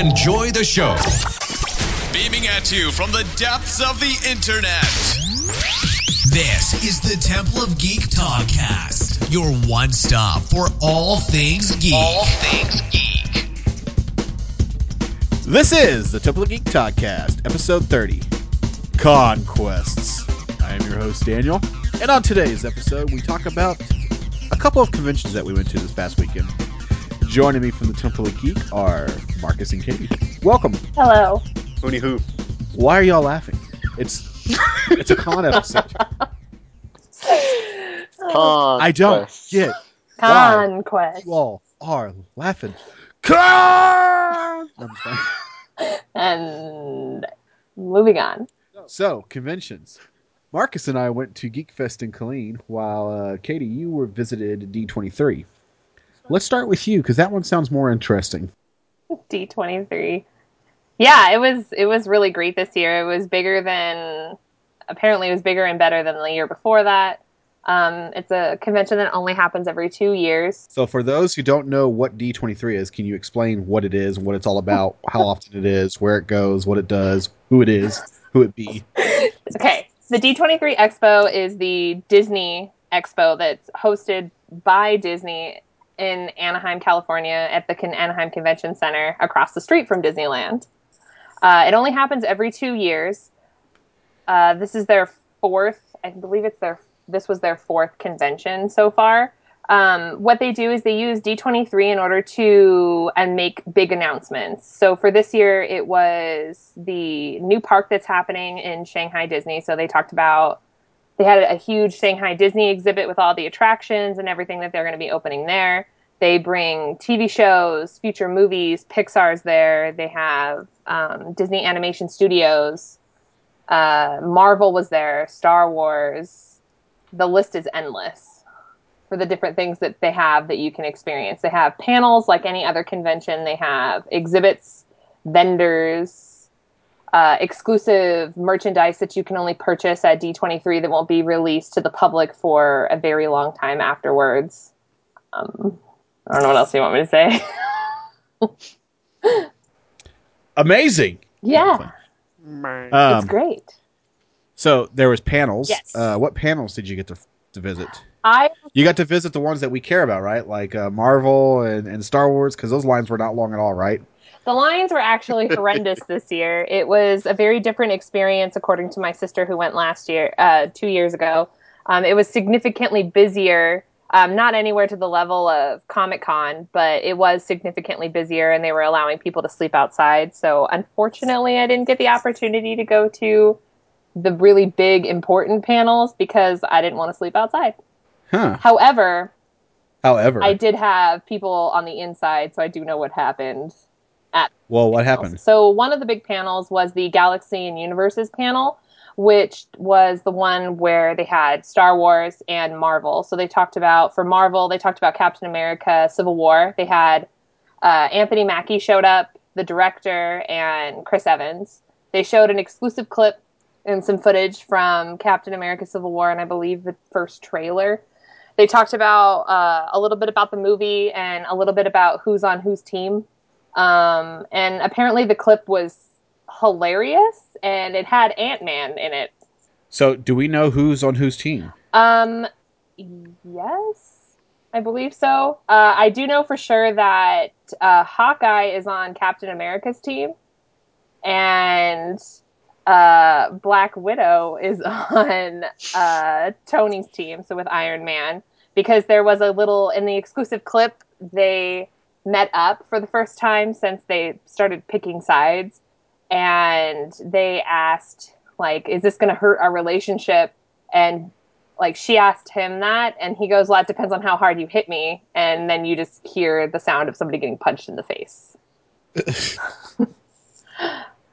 enjoy the show. Beaming at you from the depths of the internet. This is the Temple of Geek Podcast, your one stop for all things geek. All things geek. This is the Temple of Geek Podcast, episode 30 Conquests. I am your host, Daniel, and on today's episode, we talk about a couple of conventions that we went to this past weekend. Joining me from the Temple of Geek are Marcus and Katie. Welcome. Hello. Hoonie hoo. Why are y'all laughing? It's it's a con episode. I don't Conquest. get why Conquest. you all are laughing. Con! I'm just. And moving on. So, conventions. Marcus and I went to Geek Fest in Killeen, while uh, Katie, you were visited D23. Let's start with you because that one sounds more interesting. D twenty three. Yeah, it was it was really great this year. It was bigger than apparently it was bigger and better than the year before that. Um, it's a convention that only happens every two years. So, for those who don't know what D23 is, can you explain what it is, what it's all about, how often it is, where it goes, what it does, who it is, who it be? Okay, the D23 Expo is the Disney Expo that's hosted by Disney in Anaheim, California, at the Anaheim Convention Center across the street from Disneyland. Uh, it only happens every two years. Uh, this is their fourth, I believe it's their. This was their fourth convention so far. Um, what they do is they use D23 in order to and make big announcements. So for this year, it was the new park that's happening in Shanghai Disney. So they talked about they had a huge Shanghai Disney exhibit with all the attractions and everything that they're going to be opening there. They bring TV shows, future movies, Pixar's there. They have um, Disney Animation Studios. Uh, Marvel was there, Star Wars. The list is endless for the different things that they have that you can experience. They have panels like any other convention. They have exhibits, vendors, uh, exclusive merchandise that you can only purchase at D23 that won't be released to the public for a very long time afterwards. Um, I don't know what else you want me to say. Amazing. yeah, Um, it's great. So, there was panels. Yes. Uh, what panels did you get to, to visit? I You got to visit the ones that we care about, right? Like uh, Marvel and, and Star Wars, because those lines were not long at all, right? The lines were actually horrendous this year. It was a very different experience, according to my sister who went last year, uh, two years ago. Um, it was significantly busier, um, not anywhere to the level of Comic Con, but it was significantly busier, and they were allowing people to sleep outside. So, unfortunately, I didn't get the opportunity to go to the really big, important panels because I didn't want to sleep outside. Huh. However, However, I did have people on the inside, so I do know what happened well, what happened? so one of the big panels was the Galaxy and Universes panel, which was the one where they had Star Wars and Marvel. So they talked about for Marvel, they talked about Captain America: Civil War. They had uh, Anthony Mackie showed up, the director, and Chris Evans. They showed an exclusive clip and some footage from Captain America: Civil War, and I believe the first trailer. They talked about uh, a little bit about the movie and a little bit about who's on whose team um, and apparently the clip was hilarious and it had Ant-Man in it. So, do we know who's on whose team? Um, yes, I believe so. Uh, I do know for sure that uh, Hawkeye is on Captain America's team, and uh, Black Widow is on uh, Tony's team. So with Iron Man, because there was a little in the exclusive clip they met up for the first time since they started picking sides, and they asked like, "Is this going to hurt our relationship?" and like she asked him that and he goes well it depends on how hard you hit me. And then you just hear the sound of somebody getting punched in the face.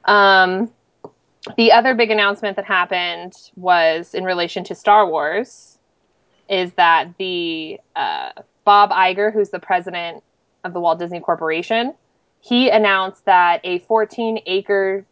Um, the other big announcement that happened was in relation to star wars is that the uh, bob Iger, who's the president of the walt disney corporation he announced that a 14 acre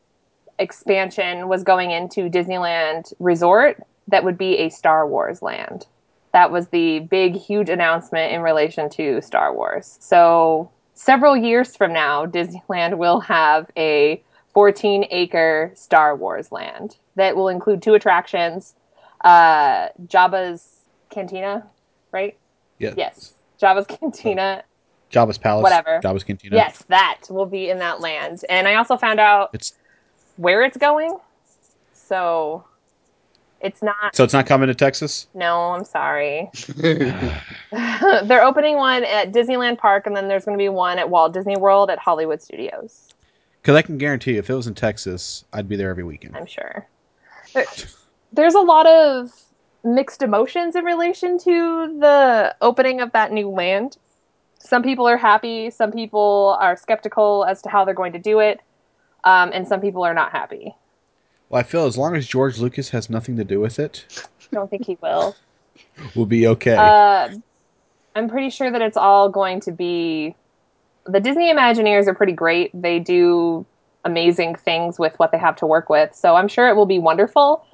expansion was going into disneyland resort that would be a Star Wars land. That was the big, huge announcement in relation to Star Wars. So several years from now, Disneyland will have a 14 acre Star Wars land that will include two attractions uh, Jabba's Cantina, right? Yes. Yes. Jabba's Cantina. Jabba's Palace. Whatever. Jabba's Cantina. Yes, that will be in that land. And I also found out It's where it's going. So it's not. so it's not coming to Texas. No, I'm sorry. They're opening one at Disneyland Park, and then there's going to be one at Walt Disney World at Hollywood Studios. Because I can guarantee, you, if it was in Texas, I'd be there every weekend. I'm sure. There- There's a lot of mixed emotions in relation to the opening of that new land. Some people are happy, some people are skeptical as to how they're going to do it, um, and some people are not happy. Well, I feel as long as George Lucas has nothing to do with it, I don't think he will. we'll be okay. Uh, I'm pretty sure that it's all going to be. The Disney Imagineers are pretty great. They do amazing things with what they have to work with. So I'm sure it will be wonderful.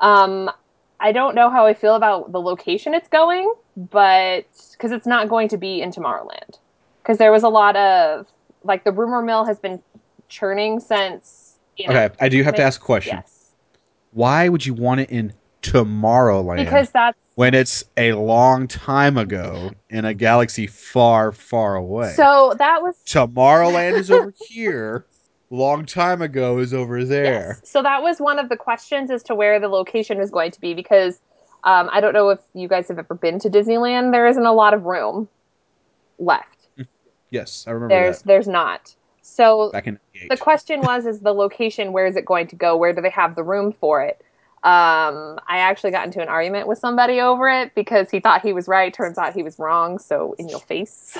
Um, I don't know how I feel about the location it's going, but because it's not going to be in Tomorrowland. Because there was a lot of like the rumor mill has been churning since. You know, okay, I do have to ask a question. Yes, Why would you want it in Tomorrowland because that's when it's a long time ago in a galaxy far, far away? so that was Tomorrowland is over here. Long time ago is over there. Yes. So that was one of the questions as to where the location was going to be because um, I don't know if you guys have ever been to Disneyland. There isn't a lot of room left. Yes, I remember There's that there's not. So in the question was is the location where is it going to go where do they have the room for it um, i actually got into an argument with somebody over it because he thought he was right turns out he was wrong so in your face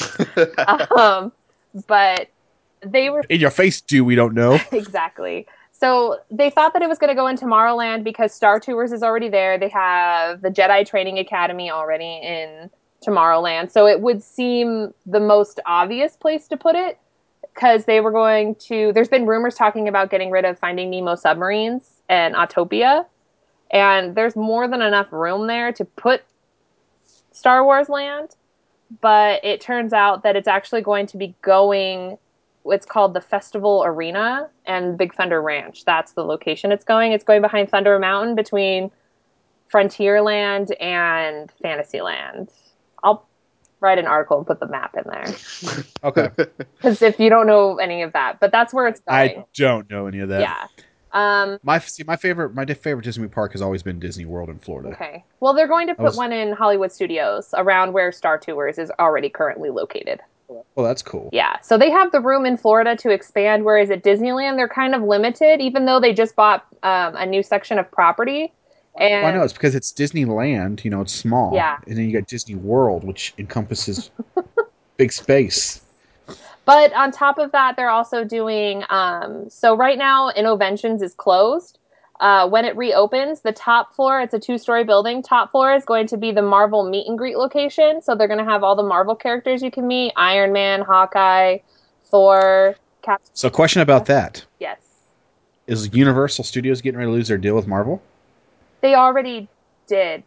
um, but they were in your face. Do we don't know? exactly so they thought that it was going to go in tomorrowland because star tours is already there they have the jedi training academy already in tomorrowland so it would seem the most obvious place to put it because they were going to there's been rumors talking about getting rid of finding nemo submarines and autopia and there's more than enough room there to put star wars land but it turns out that it's actually going to be going it's called the festival arena and big thunder ranch that's the location it's going it's going behind thunder mountain between frontierland and fantasyland i'll write an article and put the map in there Okay, because if you don't know any of that, but that's where it's going. I don't know any of that. yeah. Um, My see, my favorite, my favorite Disney park has always been Disney World in Florida. okay. Well, they're going to put was- one in Hollywood Studios around where Star Tours is already currently located. Well, that's cool. Yeah. So they have the room in Florida to expand, whereas at Disneyland, they're kind of limited, even though they just bought um, a new section of property. And Well, I know it's because it's Disneyland. You know, it's small. Yeah. And then you got Disney World, which encompasses big space. But on top of that, they're also doing. Um, so right now, Innoventions is closed. Uh, when it reopens, the top floor, it's a two story building. Top floor is going to be the Marvel meet and greet location. So they're going to have all the Marvel characters you can meet Iron Man, Hawkeye, Thor, Captain. So, question about that: Yes. Is Universal Studios getting ready to lose their deal with Marvel? They already did,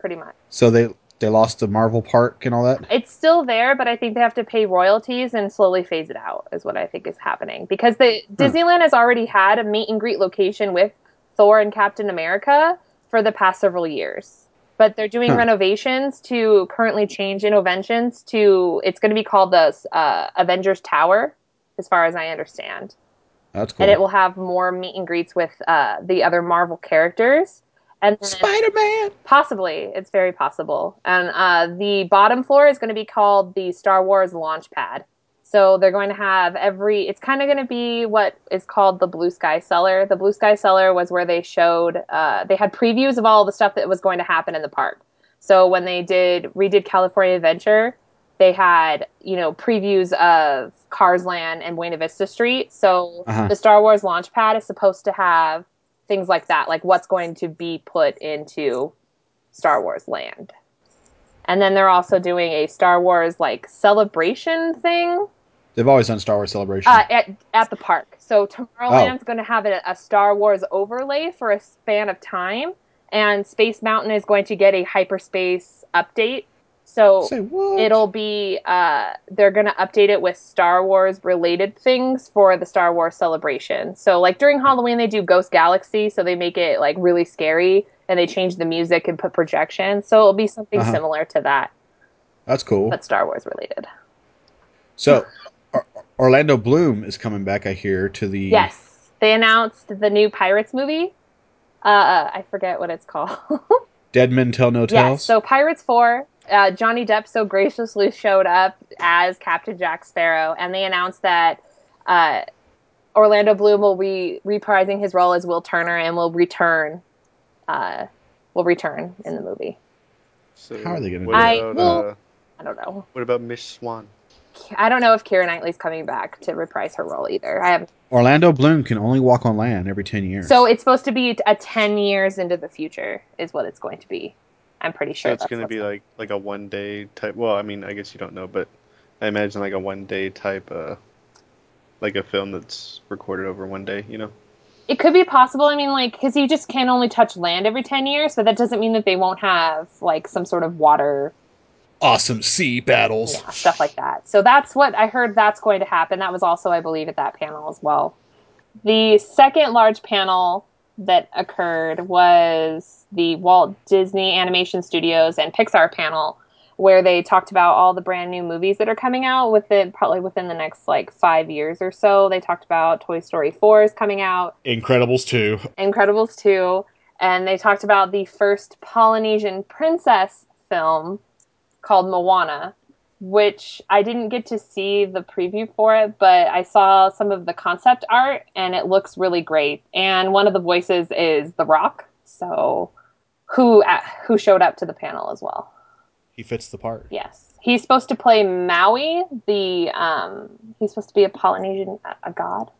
pretty much. So they they lost the Marvel park and all that. It's still there, but I think they have to pay royalties and slowly phase it out, is what I think is happening. Because the Disneyland has already had a meet and greet location with Thor and Captain America for the past several years. But they're doing Huh. renovations to currently change Innoventions to it's going to be called the uh, Avengers Tower, as far as I understand. That's cool. And it will have more meet and greets with uh, the other Marvel characters. And Spider Man. Possibly, it's very possible. And uh, the bottom floor is going to be called the Star Wars launch pad. So they're going to have every. It's kind of going to be what is called the Blue Sky Cellar. The Blue Sky Cellar was where they showed. Uh, they had previews of all the stuff that was going to happen in the park. So when they did redid California Adventure, they had you know previews of Cars Land and Buena Vista Street. So Uh-huh. the Star Wars launch pad is supposed to have things like that, like what's going to be put into Star Wars Land. And then they're also doing a Star Wars like celebration thing They've always done Star Wars Celebration. uh, at at the park. So Tomorrowland's going to have a, a Star Wars overlay for a span of time, and Space Mountain is going to get a hyperspace update. So it'll be uh, they're going to update it with Star Wars related things for the Star Wars celebration. So like during Halloween they do Ghost Galaxy, so they make it like really scary and they change the music and put projections. So it'll be something Uh-huh. similar to that, That's cool. but Star Wars related. So, Orlando Bloom is coming back. I hear to the Yes, they announced the new Pirates movie. Uh, I forget what it's called. Dead Men Tell No yes, Tales. so Pirates Four. Uh, Johnny Depp so graciously showed up as Captain Jack Sparrow, and they announced that uh, Orlando Bloom will be reprising his role as Will Turner and will return. Uh, will return in the movie. So How are they gonna what do I- well- uh, I don't know. what about Miss Swan? I don't know if Keira Knightley's coming back to reprise her role either. I have Orlando Bloom can only walk on land every ten years. so it's supposed to be a ten years into the future is what it's going to be. I'm pretty sure So it's going to what's be like like a one day type. Well, I mean, I guess you don't know, but I imagine like a one day type, uh, like a film that's recorded over one day. You know? It could be possible. I mean, like, because you just can't only touch land every 10 years, but that doesn't mean that they won't have, like, some sort of water, awesome sea battles. yeah, stuff like that. So that's what I heard that's going to happen. That was also, I believe, at that panel as well. The second large panel that occurred was the Walt Disney Animation Studios and Pixar panel, where they talked about all the brand new movies that are coming out within probably within the next like five years or so. They talked about Toy Story 4 is coming out. Incredibles two. Incredibles 2, and they talked about the first Polynesian princess film called Moana, which I didn't get to see the preview for it, but I saw some of the concept art and it looks really great. And one of the voices is The Rock, so who uh, who showed up to the panel as well. He fits the part. Yes. He's supposed to play Maui, the um he's supposed to be a Polynesian a, a god.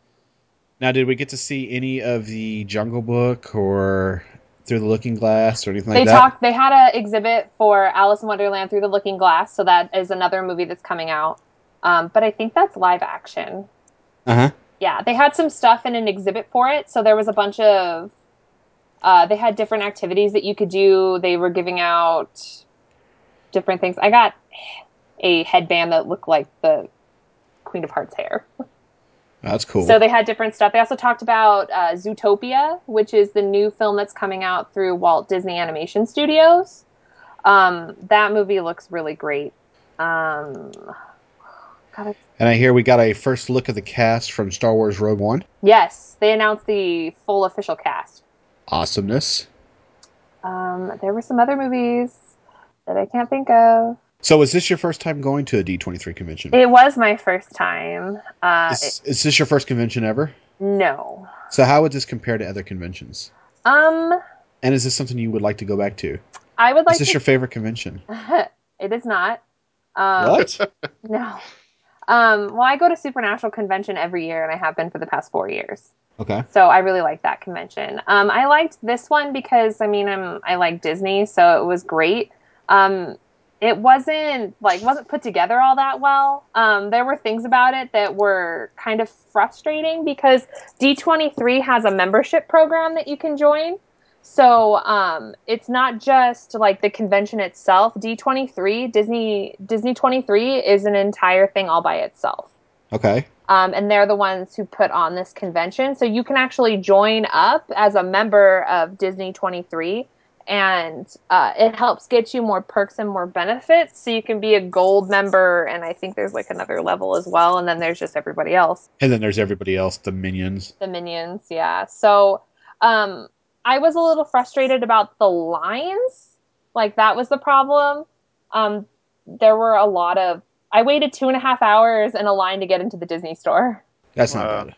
Now, did we get to see any of the Jungle Book or Through the Looking Glass or anything they like that? talked they had an exhibit for alice in wonderland through the looking glass so that is another movie that's coming out. Um, but i think that's live action. Uh huh. yeah they had some stuff in an exhibit for it so there was a bunch of uh, they had different activities that you could do. They were giving out different things. I got a headband that looked like the queen of hearts hair That's cool. So they had different stuff. They also talked about uh, Zootopia, which is the new film that's coming out through Walt Disney Animation Studios. Um, that movie looks really great. Um, God, and I hear we got a first look at the cast from Star Wars Rogue One. yes, they announced the full official cast. Awesomeness. Um, there were some other movies that I can't think of. So, is this your first time going to a D23 convention? It was my first time. Uh, is, is this your first convention ever? no. So, how would this compare to other conventions? Um, And is this something you would like to go back to? I would like is this to. your favorite convention? it is not. Um, what? No. Um, well, I go to Supernatural Convention every year, and I have been for the past four years. Okay. So I really like that convention. Um, I liked this one because I mean I'm I like Disney, so it was great. Um, it wasn't like wasn't put together all that well. Um, there were things about it that were kind of frustrating because D23 has a membership program that you can join. So um, it's not just like the convention itself. D23 Disney Disney 23 is an entire thing all by itself Okay. um, and they're the ones who put on this convention. So you can actually join up as a member of Disney 23, and uh, it helps get you more perks and more benefits. So you can be a gold member, and I think there's like another level as well, and then there's just everybody else, And then there's everybody else, the minions. the minions. Yeah. So um, I was a little frustrated about the lines. Like that was the problem. Um, there were a lot of. I waited two and a half hours in a line to get into the Disney store. That's not Wow. bad.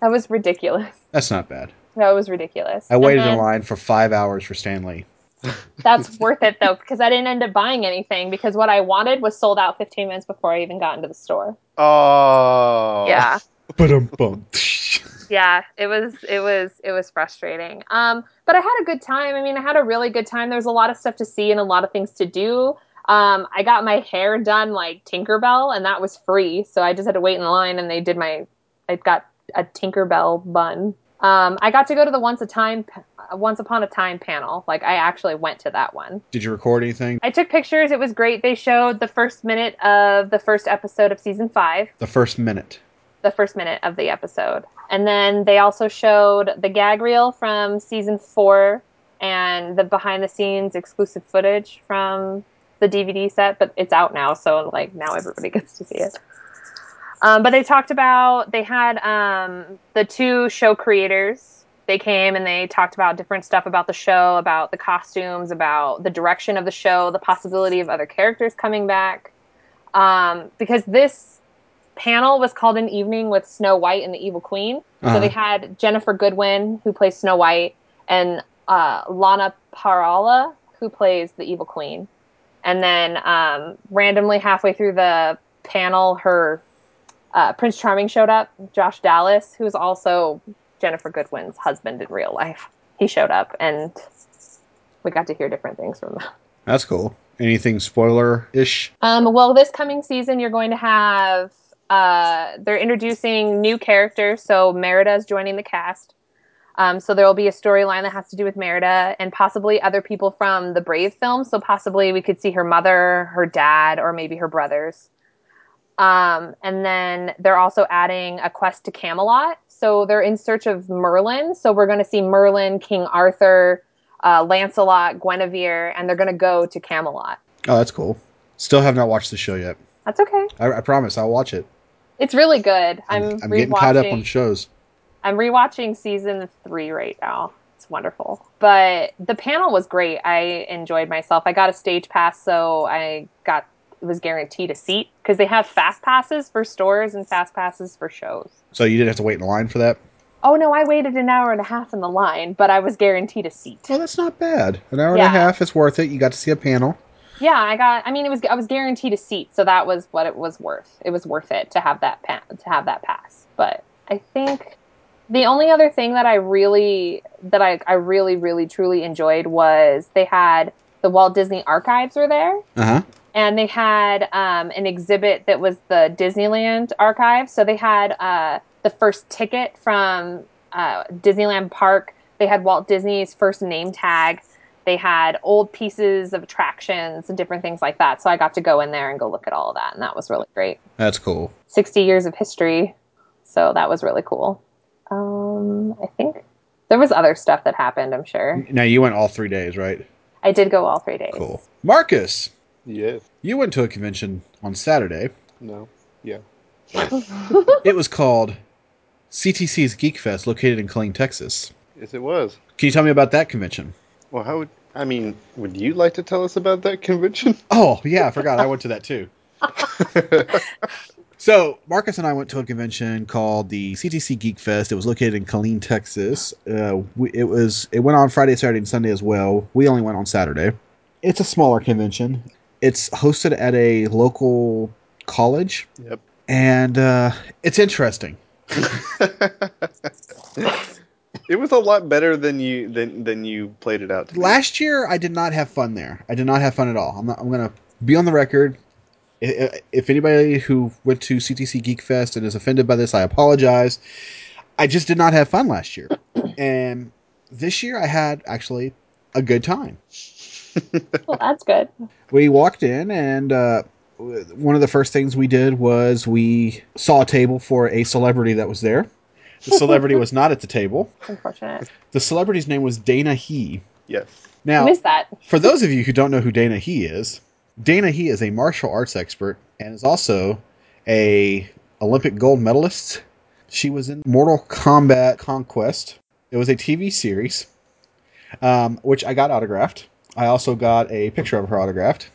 That was ridiculous. That's not bad. That was ridiculous. I waited And in line for five hours for Stanley. That's worth it though, because I didn't end up buying anything because what I wanted was sold out 15 minutes before I even got into the store. Oh. Yeah, Ba-dum-bum. yeah, it was, it was, it was frustrating. Um, but I had a good time. I mean, I had a really good time. There's a lot of stuff to see and a lot of things to do. Um, I got my hair done like Tinkerbell, and that was free. So I just had to wait in line, and they did my. I got a Tinkerbell bun. Um, I got to go to the Once a Time Once Upon a Time panel. Like I actually went to that one. Did you record anything? I took pictures. It was great. They showed the first minute of the first episode of season five, The first minute. the first minute of the episode. And then they also showed the gag reel from season four and the behind the scenes exclusive footage from the DVD set, but it's out now, so like now everybody gets to see it. Um, but they talked about they had um, the two show creators. They came and they talked about different stuff about the show, about the costumes, about the direction of the show, the possibility of other characters coming back. Um, because this panel was called an evening with Snow White and the Evil Queen. Uh-huh. So they had Ginnifer Goodwin who plays Snow White and uh, Lana Parrilla who plays the Evil Queen. And then um, randomly halfway through the panel, her uh, Prince Charming showed up. Josh Dallas, who's also Ginnifer Goodwin's husband in real life, he showed up, and we got to hear different things from them. That's cool. Anything spoiler ish? Um, well, this coming season, you're going to have uh, they're introducing new characters. So Merida is joining the cast. Um, so there will be a storyline that has to do with Merida and possibly other people from the Brave film. So possibly we could see her mother, her dad, or maybe her brothers. Um, and then they're also adding a quest to Camelot. So they're in search of Merlin. So we're going to see Merlin, King Arthur, uh, Lancelot, Guinevere, and they're going to go to Camelot. Oh, that's cool. Still have not watched the show yet. That's okay. I, I promise I'll watch it. It's really good. I'm, I'm, I'm getting caught up on shows. I'm rewatching season three right now. It's wonderful. But the panel was great. I enjoyed myself. I got a stage pass, so I got was guaranteed a seat because they have fast passes for stores and fast passes for shows. So you didn't have to wait in line for that? Oh no, I waited an hour and a half in the line, but I was guaranteed a seat. Well, that's not bad. An hour and a half is worth it. You got to see a panel. Yeah, I got. I mean, it was. I was guaranteed a seat, so that was what it was worth. It was worth it to have that pa- to have that pass. But I think the only other thing that I really that I I really really truly enjoyed was they had the Walt Disney Archives were there, Uh huh. And they had um, an exhibit that was the Disneyland archive. So they had uh, the first ticket from uh, Disneyland Park. They had Walt Disney's first name tag. They had old pieces of attractions and different things like that. So I got to go in there and go look at all of that, and that was really great. That's cool. 60 years of history. So that was really cool. Um, I think there was other stuff that happened, I'm sure. Now you went all three days, right? I did go all three days. Cool. Marcus, Yes. you went to a convention on Saturday. No. Yeah. It was called CTC's Geek Fest, located in Killeen, Texas. Yes, it was. Can you tell me about that convention? Well, how would I mean? Would you like to tell us about that convention? Oh, yeah, I forgot. I went to that too. so, Marcus and I went to a convention called the CTC Geek Fest. It was located in Killeen, Texas. Uh, we, it was it went on Friday, Saturday, and Sunday as well. We only went on Saturday. It's a smaller convention. It's hosted at a local college, Yep. and uh, it's interesting. It was a lot better than you than than you played it out. Last year, I did not have fun there. I did not have fun at all. I'm, not, I'm going to be on the record. If anybody who went to CTC Geek Fest and is offended by this, I apologize. I just did not have fun last year. and this year, I had actually a good time. Well, that's good. We walked in, and uh, one of the first things we did was we saw a table for a celebrity that was there. The celebrity was not at the table. Unfortunate. The celebrity's name was Dana Hee. Yes. Now, I missed that. For those of you who don't know who Dana Hee is, Dana Hee is a martial arts expert and is also a Olympic gold medalist. She was in Mortal Kombat Conquest. It was a TV series, um, which I got autographed. I also got a picture of her autographed.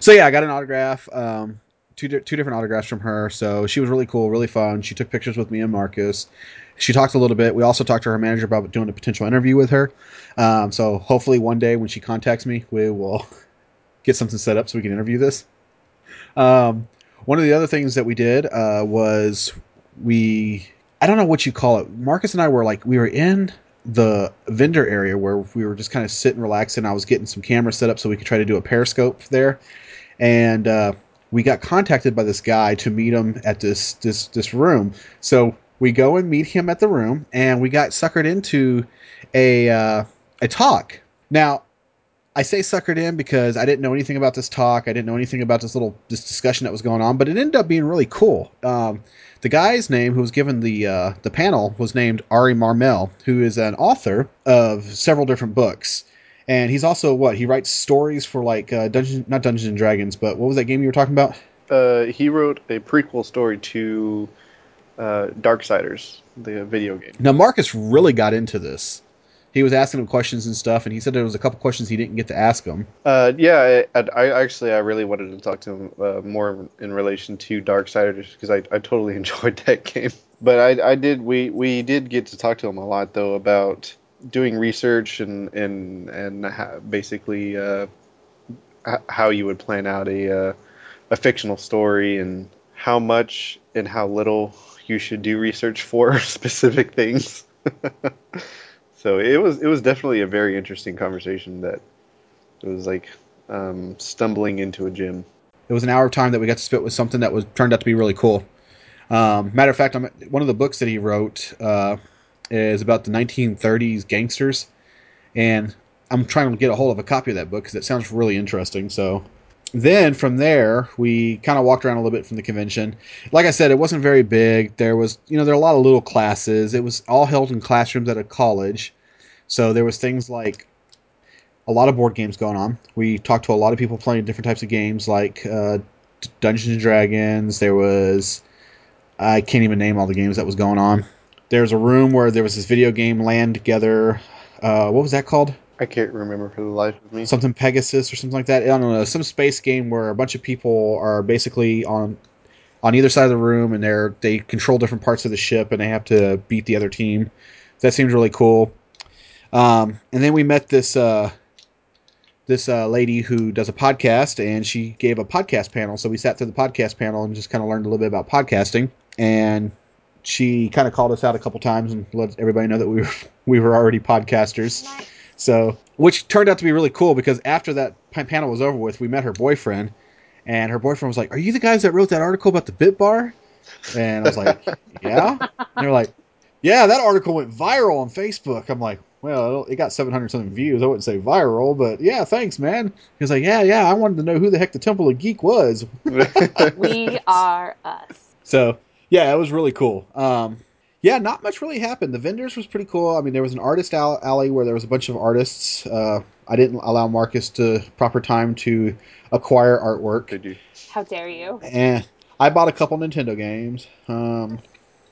So yeah, I got an autograph, um, two di- two different autographs from her. So she was really cool, really fun. She took pictures with me and Marcus. She talked a little bit. We also talked to her manager about doing a potential interview with her. Um, so hopefully one day when she contacts me, we will get something set up so we can interview this. Um, one of the other things that we did uh, was we I don't know what you call it. Marcus and I were like we were in the vendor area where we were just kind of sitting relaxing. I was getting some cameras set up so we could try to do a periscope there, and uh, we got contacted by this guy to meet him at this this this room. So we go and meet him at the room, and we got suckered into a uh, a talk. Now, I say suckered in because I didn't know anything about this talk. I didn't know anything about this little this discussion that was going on, but it ended up being really cool. Um, the guy's name who was given the uh, the panel was named Ari Marmel, who is an author of several different books, and he's also what he writes stories for like uh, Dungeon not Dungeons and Dragons, but what was that game you were talking about? Uh, he wrote a prequel story to uh, Darksiders, the video game. Now Marcus really got into this. He was asking him questions and stuff, and he said there was a couple questions he didn't get to ask him. Uh, yeah, I, I, actually I really wanted to talk to him uh, more in relation to Darksiders because I, I totally enjoyed that game. But I, I did we, we did get to talk to him a lot though about doing research and and and how, basically uh, how you would plan out a uh, a fictional story and how much and how little you should do research for specific things. so it was it was definitely a very interesting conversation that it was like um, stumbling into a gym. It was an hour of time that we got to spit with something that was turned out to be really cool. Um, matter of fact, I'm, one of the books that he wrote uh, is about the 1930s gangsters, and I'm trying to get a hold of a copy of that book because it sounds really interesting. So then from there, we kind of walked around a little bit from the convention. Like I said, it wasn't very big. There was, you know, there were a lot of little classes. It was all held in classrooms at a college. So there was things like a lot of board games going on. We talked to a lot of people playing different types of games like uh, Dungeons and Dragons. There was I can't even name all the games that was going on. There was a room where there was this video game land together. Uh, what was that called? I can't remember for the life of me. Something Pegasus or something like that. I don't know. Some space game where a bunch of people are basically on on either side of the room and they're they control different parts of the ship and they have to beat the other team. That seems really cool. Um, and then we met this uh, this uh, lady who does a podcast, and she gave a podcast panel. So we sat through the podcast panel and just kind of learned a little bit about podcasting. And she kind of called us out a couple times and let everybody know that we were we were already podcasters. So, which turned out to be really cool because after that panel was over with, we met her boyfriend, and her boyfriend was like, "Are you the guys that wrote that article about the Bit Bar?" And I was like, "Yeah." And they were like, "Yeah, that article went viral on Facebook." I'm like, "Well, it got 700 something views. I wouldn't say viral, but yeah, thanks, man." He was like, "Yeah, yeah, I wanted to know who the heck the Temple of Geek was." We are us. So yeah, it was really cool. Um, yeah, not much really happened. The vendors was pretty cool. I mean, there was an artist alley where there was a bunch of artists. Uh, I didn't allow Marcus to proper time to acquire artwork, Did you? How dare you? and I bought a couple Nintendo games. Um,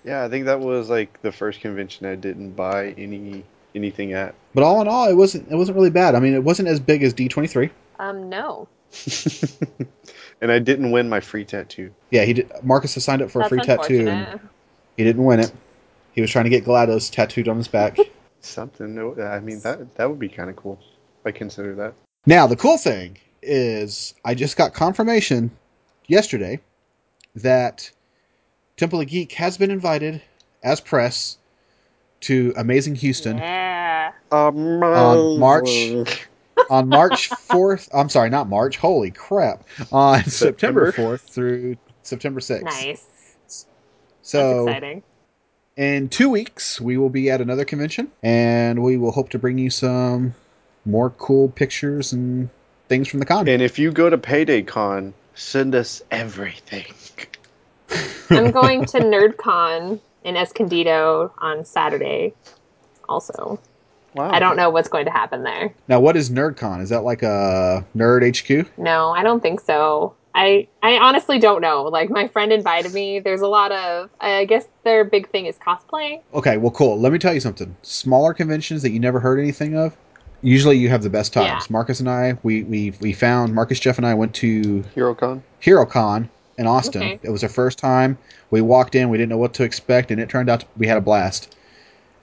Yeah, I think that was like the first convention I didn't buy any anything at. but all in all, it wasn't it wasn't really bad. I mean, it wasn't as big as D twenty three. Um, no. and I didn't win my free tattoo. Yeah, he did. Marcus has signed up for a free tattoo, and he didn't win it. He was trying to get GLaDOS tattooed on his back. Something. no- I mean that that would be kind of cool. I consider that. Now, the cool thing is, I just got confirmation yesterday that Temple of Geek has been invited as press to Amazing Houston Yeah. Um, On March- on March 4th. I'm sorry, not March. Holy crap. On September, September? 4th through September 6th. Nice. That's So, exciting. In two weeks, we will be at another convention and we will hope to bring you some more cool pictures and things from the con. And if you go to Payday Con, send us everything. I'm going to NerdCon in Escondido on Saturday. Also, Wow. I don't know what's going to happen there. Now, what is NerdCon? Is that like a nerd HQ? No, I don't think so. I I honestly don't know. Like my friend invited me. There's a lot of I guess their big thing is cosplay. Okay, well, cool. Let me tell you something. Smaller conventions that you never heard anything of, usually you have the best times. Yeah. Marcus and I, we, we we found Marcus, Jeff, and I went to HeroCon. HeroCon in Austin. Okay. It was our first time. We walked in, we didn't know what to expect, and it turned out to, we had a blast.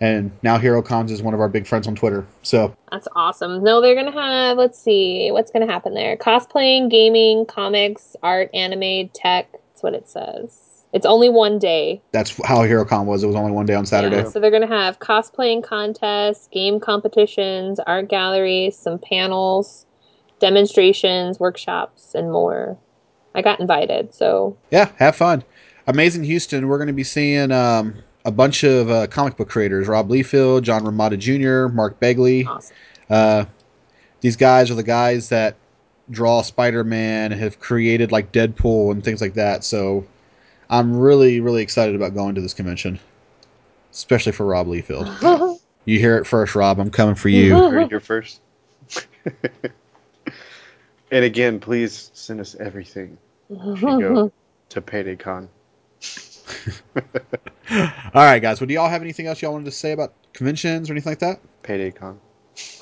And now HeroCons is one of our big friends on Twitter. So That's awesome. No, they're gonna have. Let's see what's gonna happen there. Cosplaying, gaming, comics, art, anime, tech. That's what it says. It's only one day. that's how HeroCon was. It was only one day on Saturday. Yeah, so they're gonna have cosplaying contests, game competitions, art galleries, some panels, demonstrations, workshops, and more. I got invited, so Yeah, have fun. Amazing Houston, we're going to be seeing um, a bunch of uh, comic book creators Rob Liefeld, John Romita Jr., Mark Bagley. awesome. Uh, these guys are the guys that draw Spider-Man have created like Deadpool and things like that. So I'm really, really excited about going to this convention, especially for Rob Liefeld. You hear it first, Rob. I'm coming for you. Heard it here first. and again, please send us everything. If you go to PaydayCon. All right, guys. Well, do y'all have anything else y'all wanted to say about conventions or anything like that? Payday con.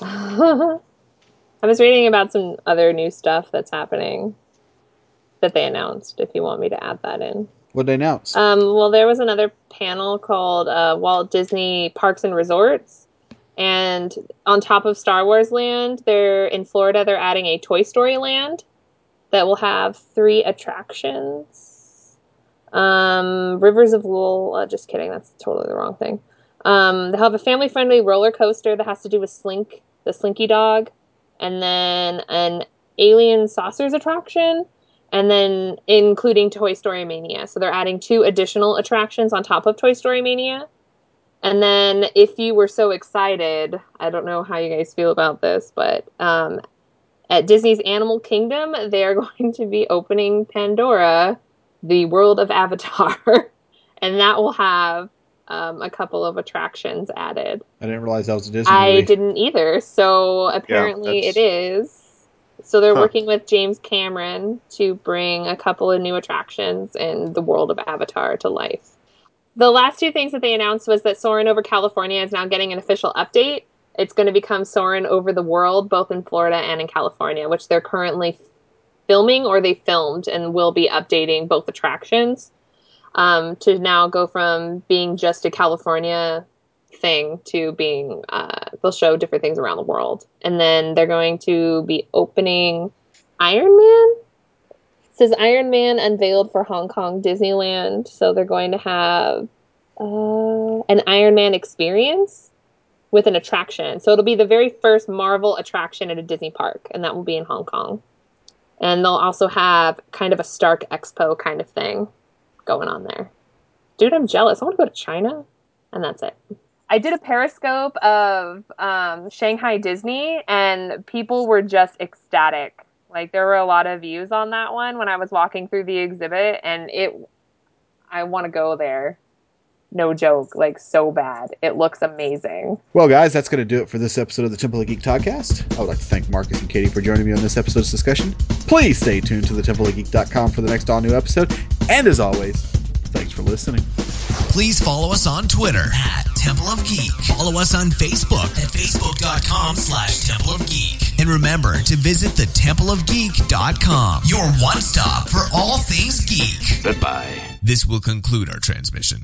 I was reading about some other new stuff that's happening that they announced. If you want me to add that in. What they announce? Um, well, there was another panel called uh, Walt Disney Parks and Resorts, and on top of Star Wars Land, they're in Florida. They're adding a Toy Story Land that will have three attractions. Um, Rivers of Wool. Uh, just kidding. That's totally the wrong thing. Um, they'll have a family-friendly roller coaster that has to do with Slink, the Slinky Dog, and then an Alien Saucers attraction and then including Toy Story Mania. So they're adding two additional attractions on top of Toy Story Mania. And then, if you were so excited, I don't know how you guys feel about this, but um, at Disney's Animal Kingdom, they are going to be opening Pandora, the world of Avatar, and that will have um, a couple of attractions added. I didn't realize that was a Disney I movie. didn't either. So apparently that's- it is. So they're Huh. working with James Cameron to bring a couple of new attractions in the world of Avatar to life. The last two things that they announced was that Soarin' over California is now getting an official update. It's going to become Soarin' over the world, both in Florida and in California, which they're currently filming or they filmed and will be updating both attractions um, to now go from being just a California thing to being uh, they'll show different things around the world. And then they're going to be opening iron man. It says iron man unveiled for hong kong disneyland. So they're going to have uh, an iron man experience with an attraction. So it'll be the very first marvel attraction at a disney park and that will be in hong kong and they'll also have kind of a stark expo kind of thing going on there dude i'm jealous i want to go to china and that's it I did a periscope of um, Shanghai Disney, and people were just ecstatic. Like there were a lot of views on that one when I was walking through the exhibit, and it. I want to go there. No joke, like so bad. It looks amazing. Well, guys, that's going to do it for this episode of the Temple of Geek Podcast. I would like to thank Marcus and Katie for joining me on this episode's discussion. Please stay tuned to thetempleofgeek.com for the next all new episode. And as always, thanks for listening. Please follow us on Twitter at Temple of Geek. Follow us on Facebook at facebook.com slash Temple of Geek. And remember to visit the templeofgeek.com, your one stop for all things geek. Goodbye. This will conclude our transmission.